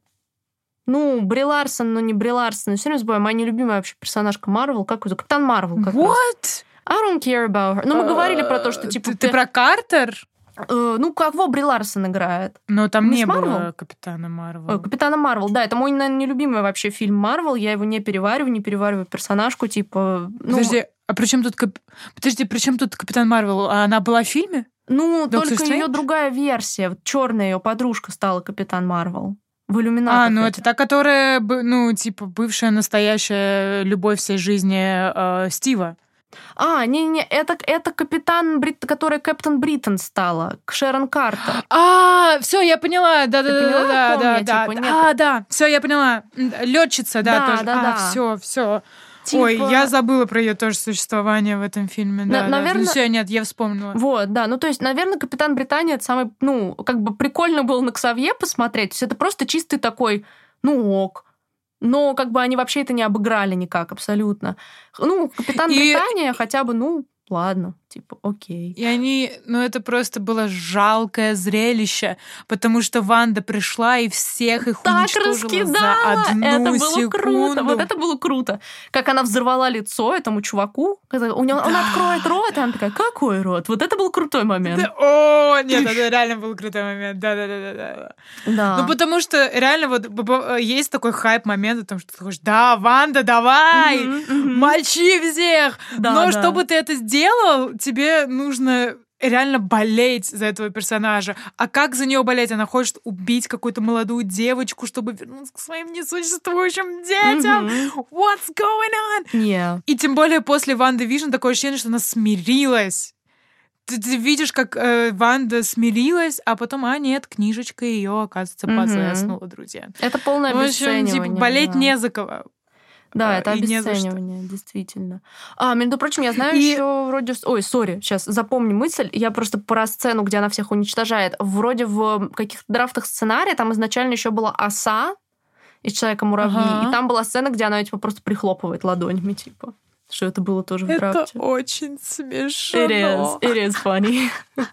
[SPEAKER 2] ну, Бри Ларсон, но не Бри Ларсон. Все время забываю, моя нелюбимая вообще персонажка Марвел. Как это? Капитан Марвел. Как
[SPEAKER 1] What?
[SPEAKER 2] Раз. I don't care about her. Ну, мы говорили про то, что, типа...
[SPEAKER 1] Ты, ты про Картер?
[SPEAKER 2] Э, ну, как во Бри Ларсон играет.
[SPEAKER 1] Но там Мисс не Марвел? было Капитана Марвел.
[SPEAKER 2] Э, Капитана Марвел, да. Это мой, наверное, нелюбимый вообще фильм Марвел. Я его не перевариваю, не перевариваю персонажку, типа...
[SPEAKER 1] Ну... Подожди, а при чем тут... Кап... Подожди, при чем тут Капитан Марвел? А она была в фильме?
[SPEAKER 2] Ну, Доктор только ее другая версия. Черная ее подружка стала Капитан Марвел. В иллюминатах.
[SPEAKER 1] А, ну это та, которая, ну, типа, бывшая настоящая любовь всей жизни э, Стива.
[SPEAKER 2] А, не-не, это, это капитан, Брит, которая Captain Britain стала, к Шерон Картер.
[SPEAKER 1] А, все, я поняла, да, да, да, да, да, да, типа, а, да, все, я поняла, летчица, да, да, тоже. Да, а, да. все, все. Типа... Ой, я забыла про ее тоже существование в этом фильме. Да, На, да. Наверное... Ну, все, нет, я вспомнила.
[SPEAKER 2] Вот, да. Ну, то есть, наверное, Капитан Британия это самый, ну, как бы прикольно было на Ксавье посмотреть. То есть это просто чистый такой, ну, ок но как бы они вообще это не обыграли никак абсолютно. Ну, Капитан и... Британия хотя бы, ну, ладно, типа, окей.
[SPEAKER 1] И они, ну это просто было жалкое зрелище, потому что Ванда пришла и всех их так уничтожила раскидала. за одну это было секунду.
[SPEAKER 2] круто, вот это было круто. Как она взорвала лицо этому чуваку, у него, да. он откроет рот, и она такая, какой рот? Вот это был крутой момент. Да,
[SPEAKER 1] о, нет, это реально был крутой момент, да-да-да. Да. Ну потому что реально вот есть такой хайп-момент о том, что ты хочешь, да, Ванда, давай, мочи всех, да, но да. чтобы ты это сделал, тебе нужно реально болеть за этого персонажа. А как за нее болеть? Она хочет убить какую-то молодую девочку, чтобы вернуться к своим несуществующим детям. Mm-hmm. What's going on?
[SPEAKER 2] Yeah.
[SPEAKER 1] И тем более после Ванды Вижн такое ощущение, что она смирилась. Ты, ты видишь, как э, Ванда смирилась, а потом, а нет, книжечка ее, оказывается, mm-hmm. друзья.
[SPEAKER 2] Это полное В общем, типа,
[SPEAKER 1] болеть да. не за кого.
[SPEAKER 2] Да, это обесценивание, действительно. А, между прочим, я знаю и... еще вроде... Ой, сори, сейчас запомни мысль. Я просто про сцену, где она всех уничтожает. Вроде в каких-то драфтах сценария там изначально еще была оса из Человека-муравьи, ага. и там была сцена, где она типа просто прихлопывает ладонями, типа. Что это было тоже в драфте.
[SPEAKER 1] Это очень смешно.
[SPEAKER 2] It is. It is funny.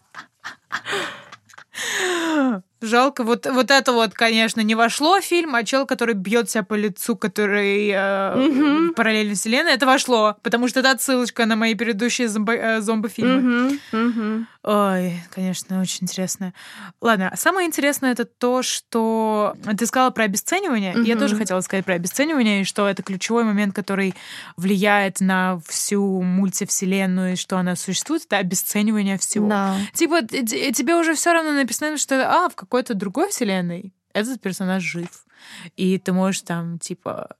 [SPEAKER 1] Жалко. Вот, вот это вот, конечно, не вошло в фильм, а чел, который бьет себя по лицу, который э, mm-hmm. параллельно вселенной, это вошло, потому что это отсылочка на мои предыдущие зомби, э, зомби-фильмы.
[SPEAKER 2] Mm-hmm. Mm-hmm.
[SPEAKER 1] Ой, конечно, очень интересно. Ладно, самое интересное это то, что ты сказала про обесценивание. Mm-hmm. Я тоже хотела сказать про обесценивание, и что это ключевой момент, который влияет на всю мультивселенную, и что она существует, это обесценивание всего.
[SPEAKER 2] Да.
[SPEAKER 1] Типа, тебе уже все равно написано, что а, в какой-то другой вселенной этот персонаж жив. И ты можешь там, типа,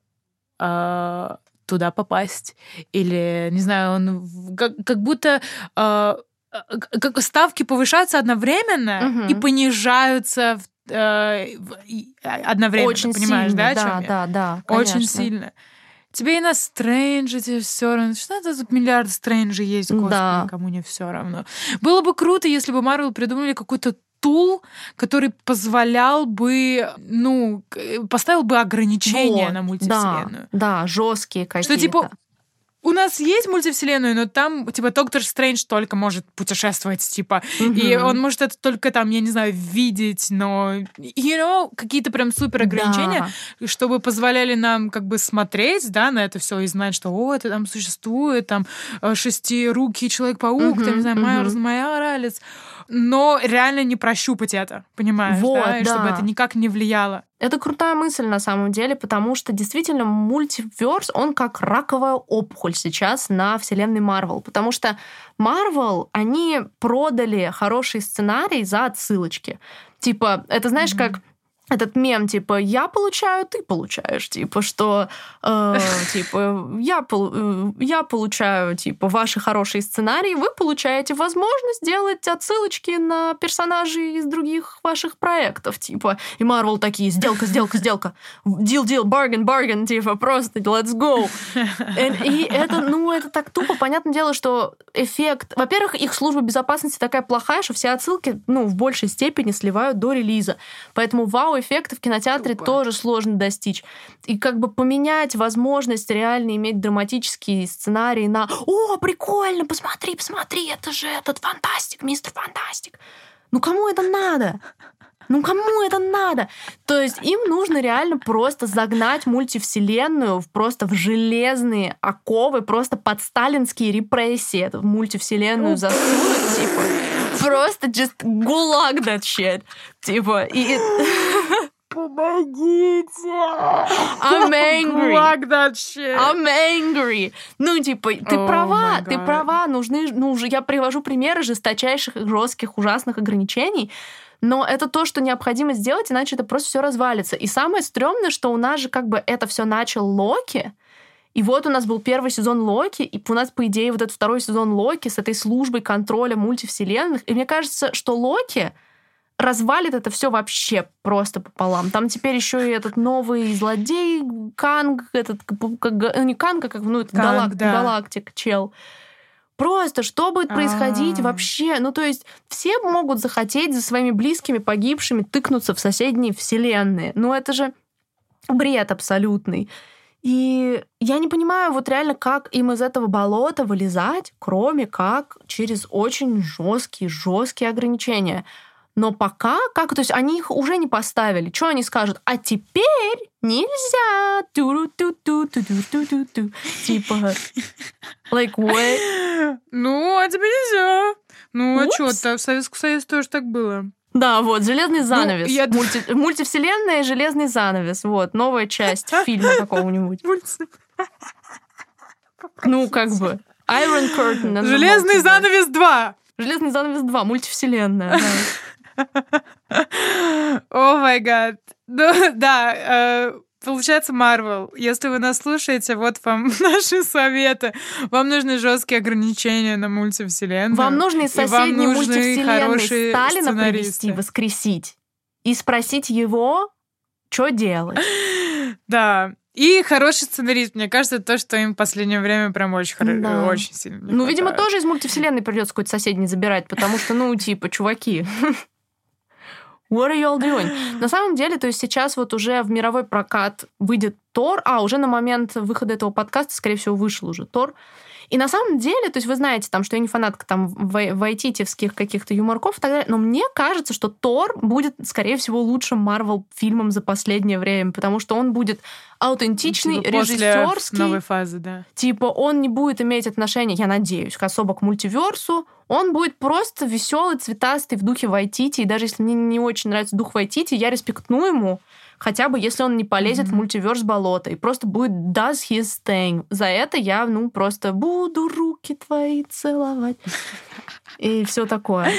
[SPEAKER 1] э, туда попасть. Или, не знаю, он как, как будто э, как ставки повышаются одновременно угу. и понижаются в, э, одновременно.
[SPEAKER 2] Очень
[SPEAKER 1] понимаешь,
[SPEAKER 2] сильно,
[SPEAKER 1] да,
[SPEAKER 2] да, да, да,
[SPEAKER 1] конечно. Очень сильно. Тебе и на Стрэнджа тебе все равно. Что это тут миллиард Стрэнджа есть, господи, да. кому не все равно. Было бы круто, если бы Марвел придумали какой-то тул, который позволял бы, ну, поставил бы ограничения вот, на мультивселенную.
[SPEAKER 2] Да, да жесткие какие-то.
[SPEAKER 1] Что типа у нас есть мультивселенную, но там, типа, Доктор Стрэндж только может путешествовать, типа, mm-hmm. и он может это только там, я не знаю, видеть, но, you know, какие-то прям супер ограничения, да. чтобы позволяли нам как бы смотреть, да, на это все и знать, что, о, это там существует, там, э, шестирукий Человек-паук, mm-hmm. там, не знаю, mm-hmm. Майя Моралес но реально не прощупать это, понимаешь, вот, да? И да. чтобы это никак не влияло.
[SPEAKER 2] Это крутая мысль на самом деле, потому что действительно мультиверс, он как раковая опухоль сейчас на вселенной Марвел. Потому что Марвел, они продали хороший сценарий за отсылочки. Типа, это знаешь, mm-hmm. как этот мем, типа, я получаю, ты получаешь, типа, что, э, типа, я, э, я получаю, типа, ваши хорошие сценарии, вы получаете возможность делать отсылочки на персонажей из других ваших проектов, типа, и Марвел такие, сделка, сделка, сделка, deal, deal, bargain, bargain, типа, просто let's go. И, и это, ну, это так тупо, понятное дело, что эффект, во-первых, их служба безопасности такая плохая, что все отсылки, ну, в большей степени сливают до релиза, поэтому вау вау-эффекта в кинотеатре Тупо. тоже сложно достичь. И как бы поменять возможность реально иметь драматический сценарий на «О, прикольно, посмотри, посмотри, это же этот фантастик, мистер фантастик». Ну кому это надо? Ну кому это надо? То есть им нужно реально просто загнать мультивселенную в просто в железные оковы, просто под сталинские репрессии эту мультивселенную засунуть, типа просто just гулаг that shit. Типа, и...
[SPEAKER 1] Помогите!
[SPEAKER 2] I'm angry.
[SPEAKER 1] Like that shit.
[SPEAKER 2] I'm angry. Ну, типа, ты oh права, ты права. Нужны, ну, уже я привожу примеры жесточайших, жестких, ужасных ограничений. Но это то, что необходимо сделать, иначе это просто все развалится. И самое стрёмное, что у нас же как бы это все начал Локи, и вот у нас был первый сезон Локи, и у нас, по идее, вот этот второй сезон Локи с этой службой контроля мультивселенных. И мне кажется, что Локи развалит это все вообще просто пополам. Там теперь еще и этот новый злодей Канг, этот как, ну, не Канг, а как ну это Канг, галак, да. галактик чел. Просто что будет происходить А-а-а. вообще? Ну, то есть все могут захотеть за своими близкими погибшими тыкнуться в соседние вселенные. Ну, это же бред абсолютный. И я не понимаю вот реально, как им из этого болота вылезать, кроме как через очень жесткие, жесткие ограничения. Но пока, как, то есть они их уже не поставили. Что они скажут? А теперь нельзя. ту ту ту ту ту ту ту ту Типа, like what?
[SPEAKER 1] Ну, а теперь нельзя. Ну, а что-то в Советском Союзе тоже так было.
[SPEAKER 2] Да, вот, железный ну, занавес. Ну, я... Мульти... Мультивселенная и железный занавес. Вот, новая часть фильма какого-нибудь. Ну, как бы. Iron Curtain.
[SPEAKER 1] Железный занавес 2.
[SPEAKER 2] Железный занавес 2, мультивселенная.
[SPEAKER 1] О май гад. Ну, да, э, Получается, Марвел, если вы нас слушаете, вот вам наши советы. Вам нужны жесткие ограничения на мультивселенную.
[SPEAKER 2] Вам нужно из соседней мультивселенной Сталина привести, воскресить и спросить его, что делать.
[SPEAKER 1] Да. И хороший сценарист. Мне кажется, то, что им в последнее время прям очень, хоро... да. очень сильно
[SPEAKER 2] Ну, хватает. видимо, тоже из мультивселенной придется какой-то соседний забирать, потому что, ну, типа, чуваки. What are you all doing? На самом деле, то есть сейчас вот уже в мировой прокат выйдет Тор, а уже на момент выхода этого подкаста, скорее всего, вышел уже Тор. И на самом деле, то есть вы знаете, там, что я не фанатка там вайтитевских каких-то юморков и так далее, но мне кажется, что Тор будет, скорее всего, лучшим Марвел фильмом за последнее время, потому что он будет аутентичный, типа режиссерский.
[SPEAKER 1] новой фазы, да.
[SPEAKER 2] Типа он не будет иметь отношения, я надеюсь, к особо к мультиверсу. Он будет просто веселый, цветастый в духе Вайтити. И даже если мне не очень нравится дух Вайтити, я респектну ему хотя бы если он не полезет mm-hmm. в мультиверс болота и просто будет does his thing. За это я, ну, просто буду руки твои целовать. И все такое.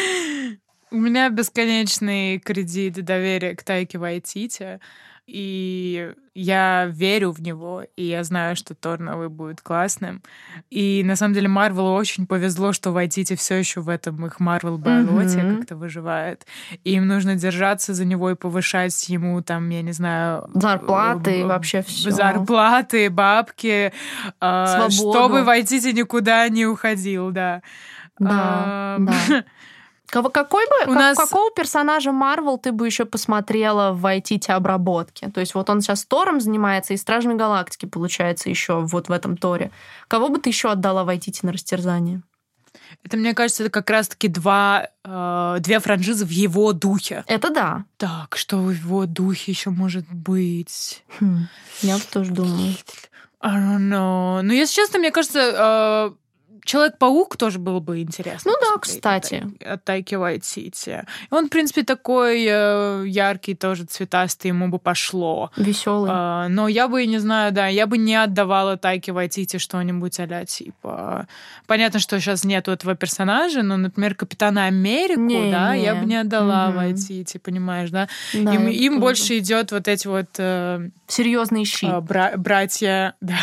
[SPEAKER 1] У меня бесконечный кредит доверия к Тайке Вайтите и я верю в него, и я знаю, что Тор новый будет классным. И на самом деле Марвелу очень повезло, что Вайтити все еще в этом их Марвел болоте mm-hmm. как-то выживает. И им нужно держаться за него и повышать ему там, я не знаю...
[SPEAKER 2] Зарплаты и вообще все.
[SPEAKER 1] Зарплаты, бабки. Свободу. Чтобы Вайтити никуда не уходил, да.
[SPEAKER 2] Да, а, да. Какой бы, У как, нас... Какого персонажа Марвел ты бы еще посмотрела в IT обработке? То есть вот он сейчас Тором занимается, и Стражами Галактики, получается, еще вот в этом Торе. Кого бы ты еще отдала в IT на растерзание?
[SPEAKER 1] Это, мне кажется, это как раз-таки два, э, две франшизы в его духе.
[SPEAKER 2] Это да.
[SPEAKER 1] Так, что в его духе еще может быть?
[SPEAKER 2] Хм, я тоже думаю.
[SPEAKER 1] I don't know. Ну, если честно, мне кажется, э, Человек-паук тоже был бы интересно.
[SPEAKER 2] Ну да, кстати.
[SPEAKER 1] От Тайки Вайтити. Он, в принципе, такой э, яркий, тоже цветастый, ему бы пошло.
[SPEAKER 2] Веселый.
[SPEAKER 1] Э, но я бы, не знаю, да, я бы не отдавала Тайки Вайтити что-нибудь а типа... Понятно, что сейчас нету этого персонажа, но, например, Капитана Америку, не, да, не. я бы не отдала угу. Вайтити, понимаешь, да? да им им больше идет вот эти вот... Э,
[SPEAKER 2] Серьезные щи. Э,
[SPEAKER 1] бра- братья, да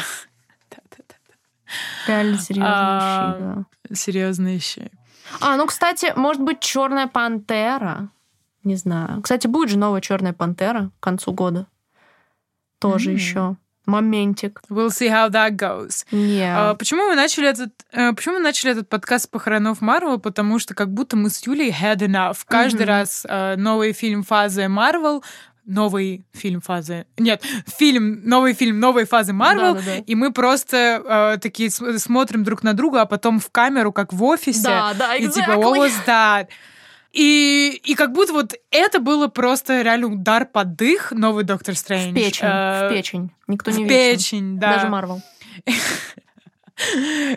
[SPEAKER 2] Реально серьезные а, щи, да.
[SPEAKER 1] Серьезные щи.
[SPEAKER 2] А, ну, кстати, может быть, Черная пантера. Не знаю. Кстати, будет же новая Черная пантера к концу года. Тоже еще моментик.
[SPEAKER 1] We'll see how that goes.
[SPEAKER 2] Yeah.
[SPEAKER 1] Uh, почему мы начали этот, uh, почему мы начали этот подкаст похоронов Марвел? Потому что как будто мы с Юлей had enough. Каждый mm-hmm. раз uh, новый фильм фазы Марвел новый фильм фазы. Нет, фильм, новый фильм новой фазы Марвел, да, да, да. и мы просто э, такие смотрим друг на друга, а потом в камеру, как в офисе.
[SPEAKER 2] Да, да,
[SPEAKER 1] exactly. И типа, what was that? И, и как будто вот это было просто реально удар под дых, новый Доктор Стрэндж. В
[SPEAKER 2] печень, э, в печень. Никто не
[SPEAKER 1] В печень, да.
[SPEAKER 2] Даже Марвел.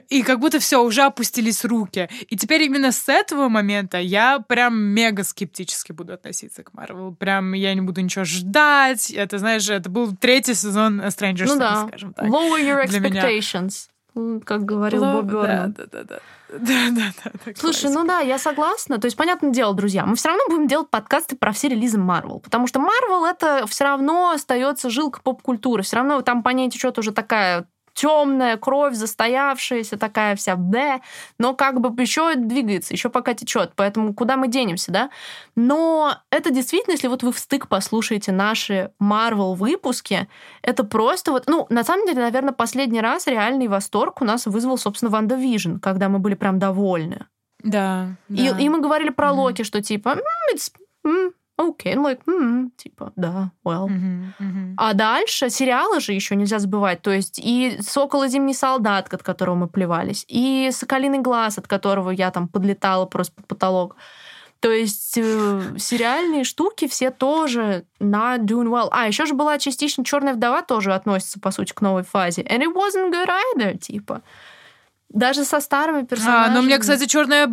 [SPEAKER 1] И как будто все, уже опустились руки. И теперь именно с этого момента я прям мега скептически буду относиться к Марвел. Прям я не буду ничего ждать. Это, знаешь, это был третий сезон Stranger Things, ну, да. скажем так.
[SPEAKER 2] Lower your expectations. Как говорил Low, Бобби
[SPEAKER 1] да, да, да, да. Да, да, да.
[SPEAKER 2] Слушай, ну да, я согласна. То есть, понятное дело, друзья, мы все равно будем делать подкасты про все релизы Марвел. Потому что Марвел это все равно остается жилка поп-культуры. Все равно там по ней течет уже такая темная кровь, застоявшаяся такая вся, да, но как бы еще двигается, еще пока течет, поэтому куда мы денемся, да? Но это действительно, если вот вы встык послушаете наши Marvel выпуски, это просто вот, ну, на самом деле, наверное, последний раз реальный восторг у нас вызвал, собственно, WandaVision, когда мы были прям довольны.
[SPEAKER 1] Да.
[SPEAKER 2] И, да. и мы говорили про mm-hmm. Локи, что типа, it's, okay, okay. like, mm, типа, да, well.
[SPEAKER 1] Uh-huh, uh-huh.
[SPEAKER 2] А дальше сериалы же еще нельзя забывать. То есть и «Сокол и зимний солдат», от которого мы плевались, и «Соколиный глаз», от которого я там подлетала просто под потолок. То есть э, сериальные штуки все тоже not doing well. А, еще же была частично Черная вдова тоже относится, по сути, к новой фазе. And it wasn't good either, типа. Даже со старыми персонажами.
[SPEAKER 1] А, но мне, кстати, Черная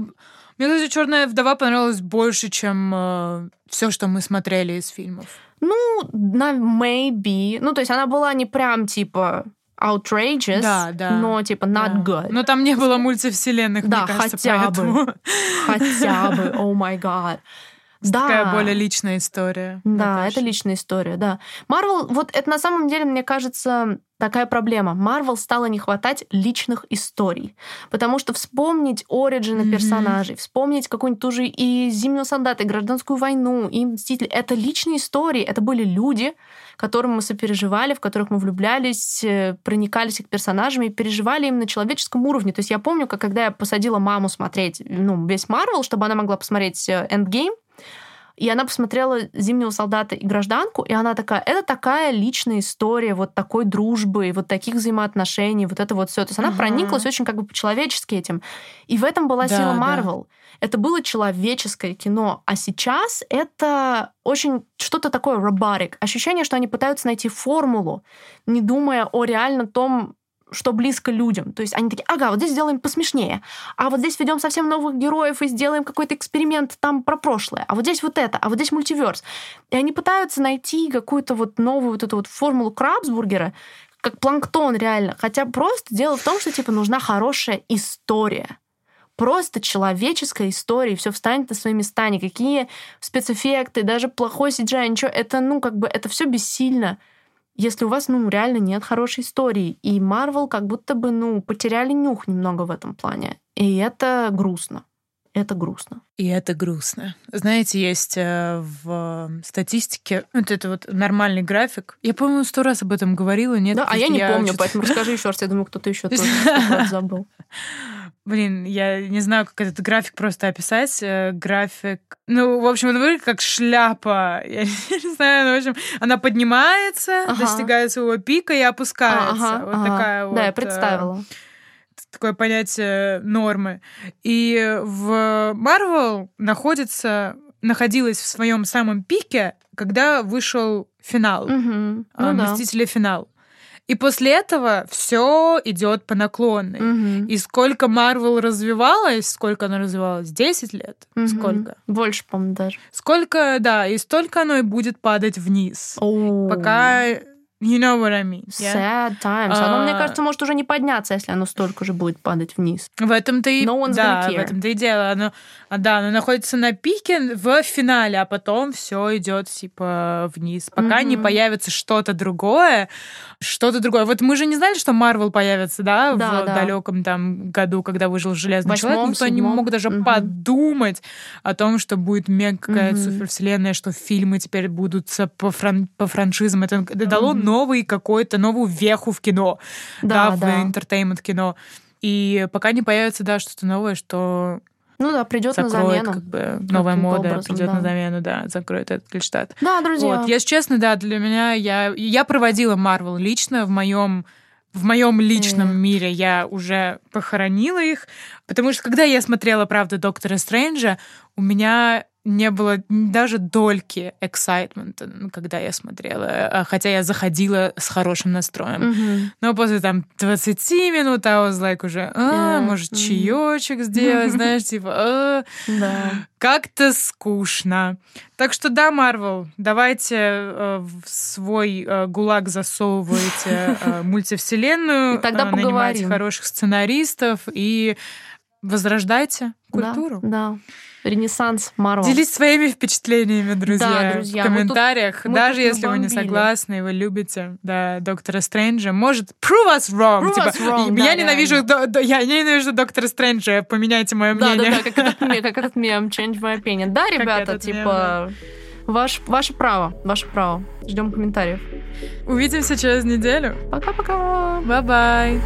[SPEAKER 1] мне, кстати, Черная вдова понравилась больше, чем э, все, что мы смотрели из фильмов.
[SPEAKER 2] Ну, на maybe. Ну, то есть она была не прям типа outrageous,
[SPEAKER 1] да, да,
[SPEAKER 2] но типа not да. good.
[SPEAKER 1] Но там не было мультивселенных,
[SPEAKER 2] да,
[SPEAKER 1] мне кажется,
[SPEAKER 2] хотя
[SPEAKER 1] поэтому...
[SPEAKER 2] бы. Хотя бы, oh my god.
[SPEAKER 1] Да. Такая более личная история.
[SPEAKER 2] Да, это личная история, да. Марвел, вот это на самом деле, мне кажется, такая проблема. Марвел стало не хватать личных историй. Потому что вспомнить оригины mm-hmm. персонажей, вспомнить какую-нибудь ту же и «Зимнего солдата», и «Гражданскую войну», и «Мстители» — это личные истории, это были люди, которым мы сопереживали, в которых мы влюблялись, э, проникались их персонажами и переживали им на человеческом уровне. То есть я помню, как когда я посадила маму смотреть ну, весь Марвел, чтобы она могла посмотреть «Эндгейм», и она посмотрела «Зимнего солдата» и «Гражданку», и она такая, это такая личная история вот такой дружбы, вот таких взаимоотношений, вот это вот все. То есть она ага. прониклась очень как бы по-человечески этим. И в этом была да, сила Марвел. Да. Это было человеческое кино. А сейчас это очень что-то такое robotic. Ощущение, что они пытаются найти формулу, не думая о реально том, что близко людям. То есть они такие, ага, вот здесь сделаем посмешнее, а вот здесь ведем совсем новых героев и сделаем какой-то эксперимент там про прошлое, а вот здесь вот это, а вот здесь мультиверс. И они пытаются найти какую-то вот новую вот эту вот формулу Крабсбургера, как планктон реально. Хотя просто дело в том, что типа нужна хорошая история просто человеческая история, и все встанет на свои места, никакие спецэффекты, даже плохой CGI, ничего, это, ну, как бы, это все бессильно если у вас, ну, реально нет хорошей истории. И Марвел как будто бы, ну, потеряли нюх немного в этом плане. И это грустно. Это грустно.
[SPEAKER 1] И это грустно. Знаете, есть э, в статистике вот это вот нормальный график. Я, по-моему, сто раз об этом говорила, нет?
[SPEAKER 2] Да, а я не я помню, поэтому расскажи еще раз. Я думаю, кто-то еще тоже забыл.
[SPEAKER 1] Блин, я не знаю, как этот график просто описать. Э, график... Ну, в общем, он выглядит как шляпа. Я не знаю, ну, в общем, она поднимается, ага. достигает своего пика и опускается. Ага, вот ага. такая вот...
[SPEAKER 2] Да, я представила.
[SPEAKER 1] Такое понятие нормы. И в Marvel находится находилась в своем самом пике, когда вышел финал.
[SPEAKER 2] Угу. Ну,
[SPEAKER 1] Мстители да. финал. И после этого все идет по наклонной. Угу. И сколько Марвел развивалась, сколько она развивалась? 10 лет? Угу. Сколько?
[SPEAKER 2] Больше, по-моему, даже.
[SPEAKER 1] Сколько, да, и столько оно и будет падать вниз. О. Пока You know what I mean.
[SPEAKER 2] Yeah? Sad times. Оно, uh, мне а. кажется, может уже не подняться, если оно столько же будет падать вниз.
[SPEAKER 1] В этом-то и... No one's да, в этом-то и дело. Оно, а, да, оно находится на пике в финале, а потом все идет типа вниз. Пока mm-hmm. не появится что-то другое, что-то другое. Вот мы же не знали, что Марвел появится, да, да в да. далеком там году, когда выжил Железный Восьмом, человек. Никто седьмом. не мог даже mm-hmm. подумать о том, что будет мега какая-то mm-hmm. супервселенная, что фильмы теперь будут по, фран- по франшизам. Это дало mm-hmm новый какой-то, новую веху в кино, да, да, да. в entertainment кино. И пока не появится, да, что-то новое, что
[SPEAKER 2] ну да, придет на замену.
[SPEAKER 1] как бы новая мода образом, придет да. на замену, да, закроет этот гештальт.
[SPEAKER 2] Да, друзья.
[SPEAKER 1] Вот, если честно, да, для меня я я проводила Марвел лично в моем в моем личном mm. мире я уже похоронила их, потому что когда я смотрела, правда, Доктора Стрэнджа, у меня не было даже дольки эксайтмента, когда я смотрела, а, хотя я заходила с хорошим настроем. Mm-hmm. Но после там 20 минут I was like уже, а, yeah. может, mm-hmm. чаечек сделать, знаешь, типа, а, да. как-то скучно. Так что да, Марвел, давайте э, в свой э, гулаг засовывайте э, мультивселенную, и тогда нанимайте поговорим. хороших сценаристов и возрождайте культуру.
[SPEAKER 2] Да, да. Ренессанс Марвел.
[SPEAKER 1] Делитесь своими впечатлениями, друзья, да, друзья в комментариях. Мы тут, мы Даже тут если вы не согласны, вы любите да, Доктора Стрэнджа, может, prove us wrong. Prove типа, us wrong я, да, ненавижу, до, до, я ненавижу Доктора Стрэнджа, поменяйте мое мнение.
[SPEAKER 2] Да, да, да, как этот, как этот мем, change my opinion. Да, ребята, типа... Ваш, ваше право, ваше право. Ждем комментариев.
[SPEAKER 1] Увидимся через неделю.
[SPEAKER 2] Пока-пока.
[SPEAKER 1] Bye-bye.